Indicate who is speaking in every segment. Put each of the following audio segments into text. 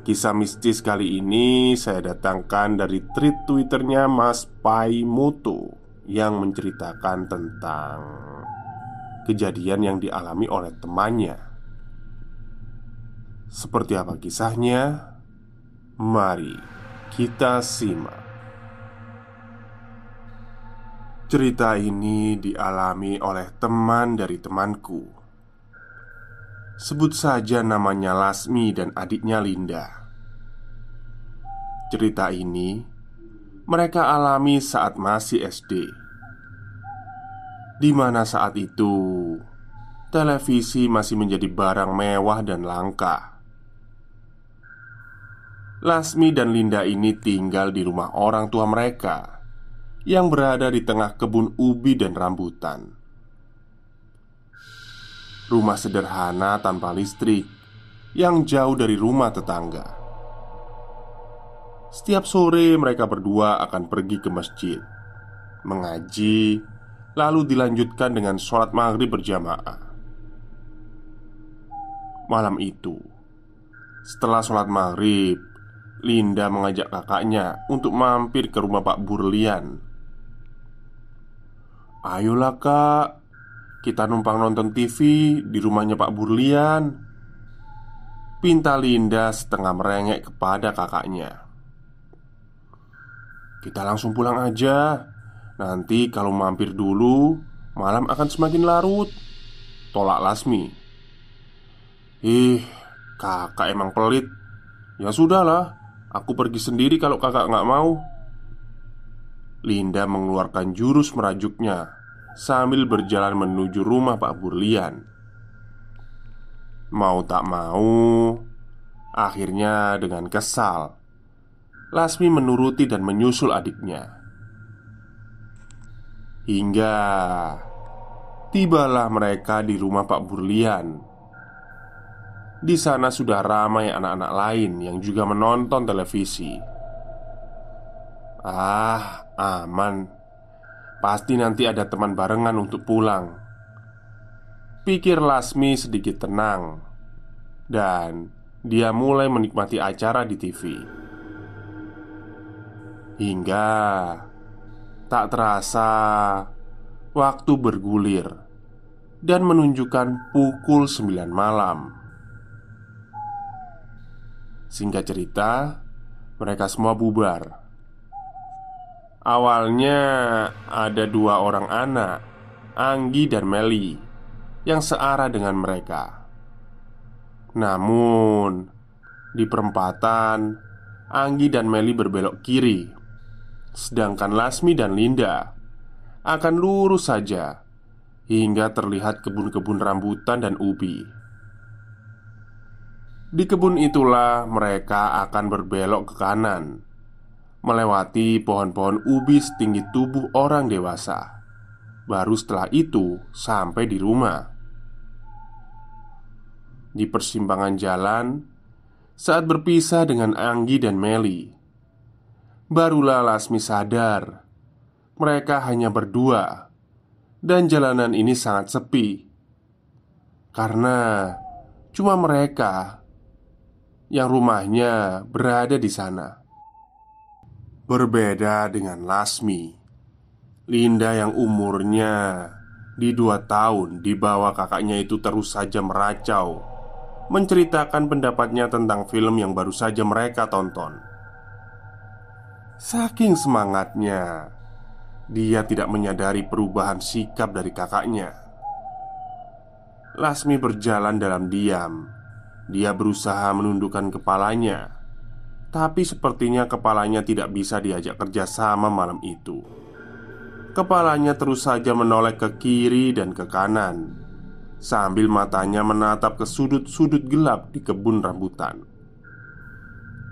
Speaker 1: Kisah mistis kali ini saya datangkan dari tweet twitternya Mas Pai Moto Yang menceritakan tentang kejadian yang dialami oleh temannya. Seperti apa kisahnya? Mari kita simak. Cerita ini dialami oleh teman dari temanku Sebut saja namanya Lasmi dan adiknya Linda. Cerita ini mereka alami saat masih SD, di mana saat itu televisi masih menjadi barang mewah dan langka. Lasmi dan Linda ini tinggal di rumah orang tua mereka yang berada di tengah kebun ubi dan rambutan. Rumah sederhana tanpa listrik yang jauh dari rumah tetangga. Setiap sore mereka berdua akan pergi ke masjid, mengaji, lalu dilanjutkan dengan sholat maghrib berjamaah. Malam itu, setelah sholat maghrib, Linda mengajak kakaknya untuk mampir ke rumah Pak Burlian. Ayolah kak, kita numpang nonton TV di rumahnya Pak Burlian. Pinta Linda setengah merengek kepada kakaknya. Kita langsung pulang aja. Nanti kalau mampir dulu Malam akan semakin larut. Tolak Lasmi. Ih, kakak emang pelit. Ya sudahlah Aku pergi sendiri kalau kakak nggak mau. Linda mengeluarkan jurus merajuknya sambil berjalan menuju rumah Pak Burlian. Mau tak mau, akhirnya dengan kesal, Lasmi menuruti dan menyusul adiknya. Hingga tibalah mereka di rumah Pak Burlian. Di sana sudah ramai anak-anak lain yang juga menonton televisi. Ah, aman. Pasti nanti ada teman barengan untuk pulang. Pikir Lasmi sedikit tenang. Dan dia mulai menikmati acara di TV Hingga Tak terasa Waktu bergulir Dan menunjukkan pukul 9 malam. Singkat cerita Mereka semua bubar Awalnya ada dua orang anak, Anggi dan Meli, yang searah dengan mereka. Namun, di perempatan, Anggi dan Meli berbelok kiri, sedangkan Lasmi dan Linda akan lurus saja hingga terlihat kebun-kebun rambutan dan ubi. Di kebun itulah mereka akan berbelok ke kanan melewati pohon-pohon ubi setinggi tubuh orang dewasa. Baru setelah itu sampai di rumah. Di persimpangan jalan, saat berpisah dengan Anggi dan Meli, barulah Lasmi sadar mereka hanya berdua, dan jalanan ini sangat sepi karena cuma mereka yang rumahnya berada di sana. Berbeda dengan Lasmi, Linda yang umurnya di dua tahun di bawah kakaknya itu terus saja meracau Menceritakan pendapatnya tentang film yang baru saja mereka tonton. Saking semangatnya Dia tidak menyadari perubahan sikap dari kakaknya. Lasmi berjalan dalam diam. Dia berusaha menundukkan kepalanya Tapi sepertinya kepalanya tidak bisa diajak kerjasama malam itu. Kepalanya terus saja menoleh ke kiri dan ke kanan Sambil matanya menatap ke sudut-sudut gelap di kebun rambutan.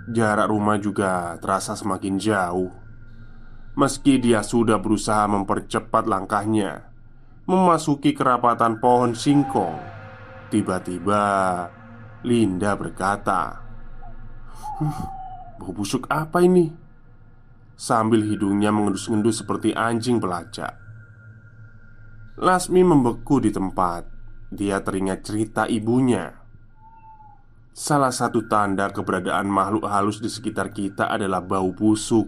Speaker 1: Jarak rumah juga terasa semakin jauh. Meski dia sudah berusaha mempercepat langkahnya Memasuki kerapatan pohon singkong Tiba-tiba Linda berkata bau busuk apa ini? Sambil hidungnya mengendus-endus seperti anjing pelacak. Lasmi membeku di tempat. Dia teringat cerita ibunya. Salah satu tanda keberadaan makhluk halus di sekitar kita adalah bau busuk.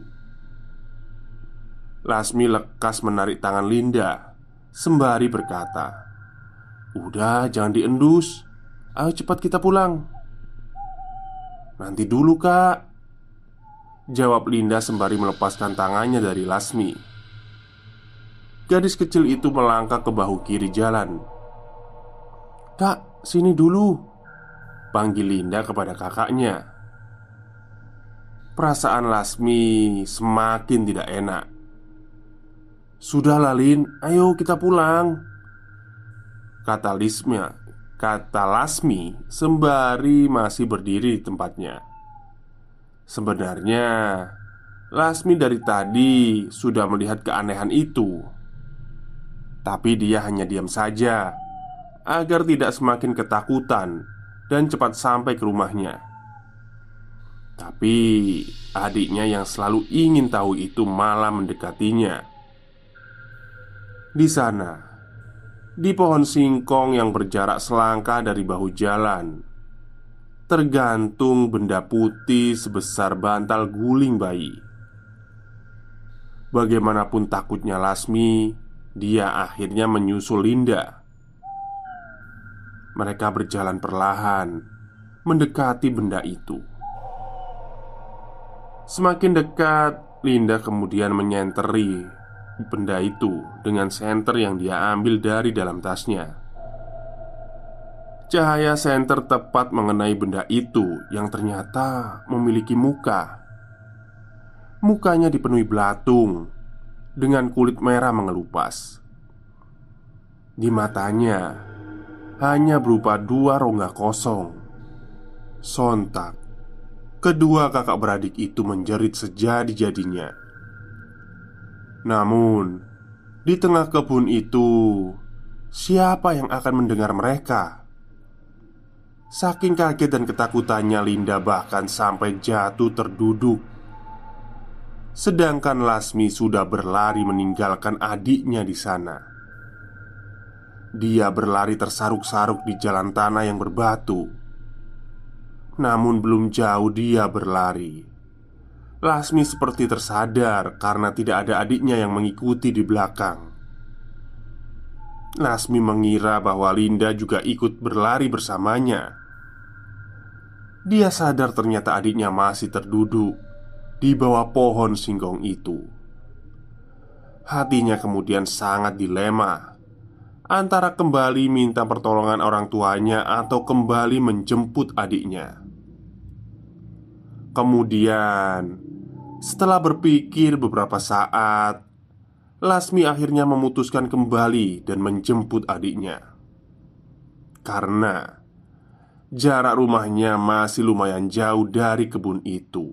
Speaker 1: Lasmi lekas menarik tangan Linda. Sembari berkata Udah jangan diendus. Ayo cepat kita pulang. Nanti dulu kak Jawab Linda sembari melepaskan tangannya dari Lasmi. Gadis kecil itu melangkah ke bahu kiri jalan. Kak, sini dulu Panggil Linda kepada kakaknya. Perasaan Lasmi semakin tidak enak. Sudah Lin, ayo kita pulang Kata Lismia Kata Lasmi sembari masih berdiri di tempatnya Sebenarnya Lasmi dari tadi sudah melihat keanehan itu. Tapi dia hanya diam saja Agar tidak semakin ketakutan Dan cepat sampai ke rumahnya. Tapi adiknya yang selalu ingin tahu itu malah mendekatinya. Di sana Di pohon singkong yang berjarak selangkah dari bahu jalan tergantung benda putih sebesar bantal guling bayi. Bagaimanapun takutnya Lasmi, dia akhirnya menyusul Linda. Mereka berjalan perlahan mendekati benda itu. Semakin dekat, Linda kemudian menyenteri benda itu dengan senter yang dia ambil dari dalam tasnya. Cahaya senter tepat mengenai benda itu yang ternyata memiliki muka. Mukanya dipenuhi belatung dengan kulit merah mengelupas. Di matanya hanya berupa dua rongga kosong. Sontak, kedua kakak beradik itu menjerit sejadi-jadinya. Namun, di tengah kebun itu, siapa yang akan mendengar mereka? Saking kaget dan ketakutannya Linda bahkan sampai jatuh terduduk. Sedangkan Lasmi sudah berlari meninggalkan adiknya di sana. Dia berlari tersaruk-saruk di jalan tanah yang berbatu. Namun belum jauh dia berlari. Lasmi seperti tersadar karena tidak ada adiknya yang mengikuti di belakang Lasmi mengira bahwa Linda juga ikut berlari bersamanya dia sadar ternyata adiknya masih terduduk di bawah pohon singkong itu. Hatinya kemudian sangat dilema antara kembali minta pertolongan orang tuanya atau kembali menjemput adiknya. Kemudian, setelah berpikir beberapa saat, Lasmi akhirnya memutuskan kembali dan menjemput adiknya. Karena Jarak rumahnya masih lumayan jauh dari kebun itu.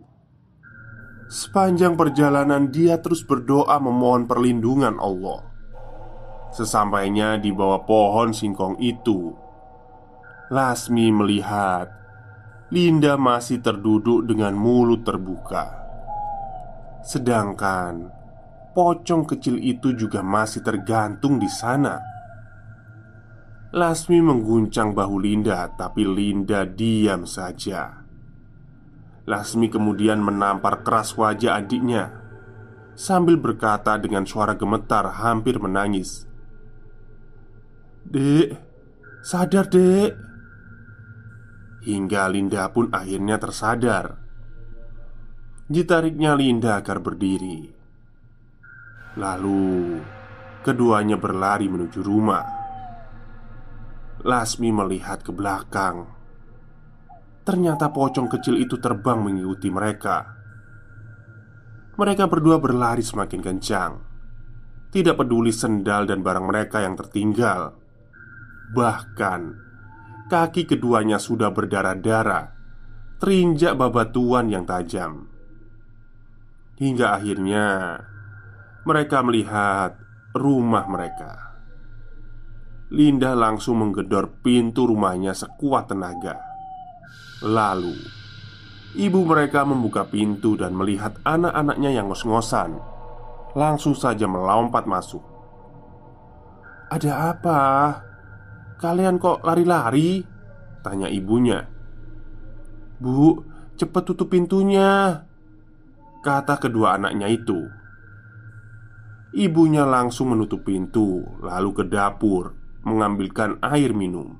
Speaker 1: Sepanjang perjalanan, dia terus berdoa memohon perlindungan Allah. Sesampainya di bawah pohon singkong itu, Lasmi melihat Linda masih terduduk dengan mulut terbuka. Sedangkan pocong kecil itu juga masih tergantung di sana. Lasmi mengguncang bahu Linda, tapi Linda diam saja. Lasmi kemudian menampar keras wajah adiknya sambil berkata dengan suara gemetar, hampir menangis, "Dek, sadar, Dek." Hingga Linda pun akhirnya tersadar Ditariknya Linda agar berdiri Lalu Keduanya berlari menuju rumah. Lasmi melihat ke belakang. Ternyata pocong kecil itu terbang mengikuti mereka. Mereka berdua berlari semakin kencang. Tidak peduli sendal dan barang mereka yang tertinggal. Bahkan Kaki keduanya sudah berdarah-darah Terinjak babatuan yang tajam. Hingga akhirnya Mereka melihat rumah mereka. Linda langsung menggedor pintu rumahnya sekuat tenaga. Lalu Ibu mereka membuka pintu dan melihat anak-anaknya yang ngos-ngosan. Langsung saja melompat masuk. Ada apa? Kalian kok lari-lari? Tanya ibunya. Bu, cepat tutup pintunya Kata kedua anaknya itu Ibunya langsung menutup pintu Lalu ke dapur Mengambilkan air minum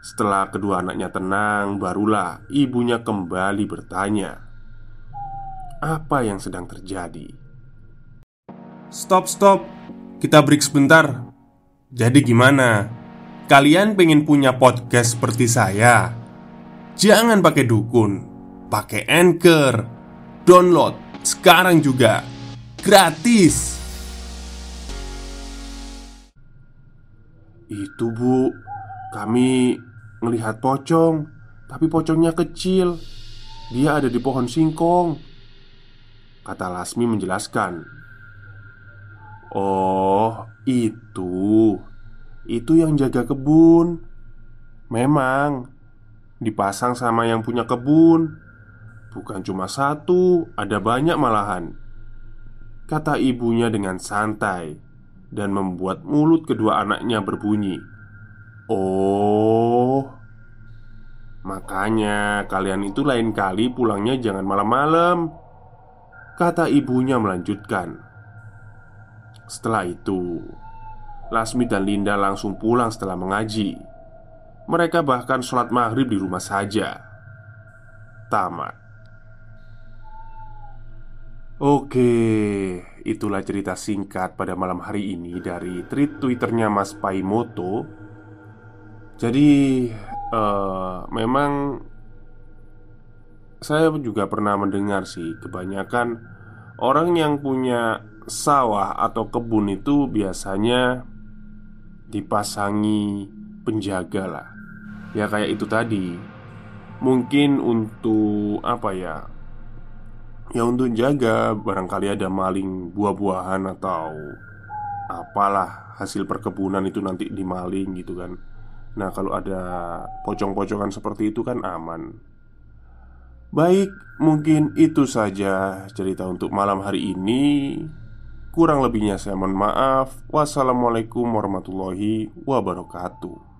Speaker 1: Setelah kedua anaknya tenang Barulah ibunya kembali bertanya Apa yang sedang terjadi?
Speaker 2: Stop, stop Kita break sebentar jadi gimana? Kalian pengen punya podcast seperti saya? Jangan pakai dukun, pakai Anchor. Download sekarang juga. Gratis.
Speaker 1: Itu bu, kami melihat pocong Tapi pocongnya kecil. Dia ada di pohon singkong Kata Lasmi menjelaskan. Oh, itu. Itu yang jaga kebun. Memang Dipasang sama yang punya kebun. Bukan cuma satu, ada banyak malahan Kata ibunya dengan santai Dan membuat mulut kedua anaknya berbunyi Oh Makanya kalian itu lain kali pulangnya jangan malam-malam Kata ibunya melanjutkan setelah itu, Lasmi dan Linda langsung pulang setelah mengaji. Mereka bahkan sholat maghrib di rumah saja. Tamat. Oke, itulah cerita singkat pada malam hari ini dari tweet twitternya Mas Paimoto. Jadi, uh, memang saya juga pernah mendengar sih kebanyakan orang yang punya sawah atau kebun itu biasanya dipasangi penjaga lah Ya kayak itu tadi Mungkin untuk apa ya Ya untuk jaga barangkali ada maling buah-buahan atau Apalah hasil perkebunan itu nanti dimaling gitu kan Nah kalau ada pocong-pocongan seperti itu kan aman Baik, mungkin itu saja cerita untuk malam hari ini. Kurang lebihnya saya mohon maaf. Wassalamualaikum warahmatullahi wabarakatuh.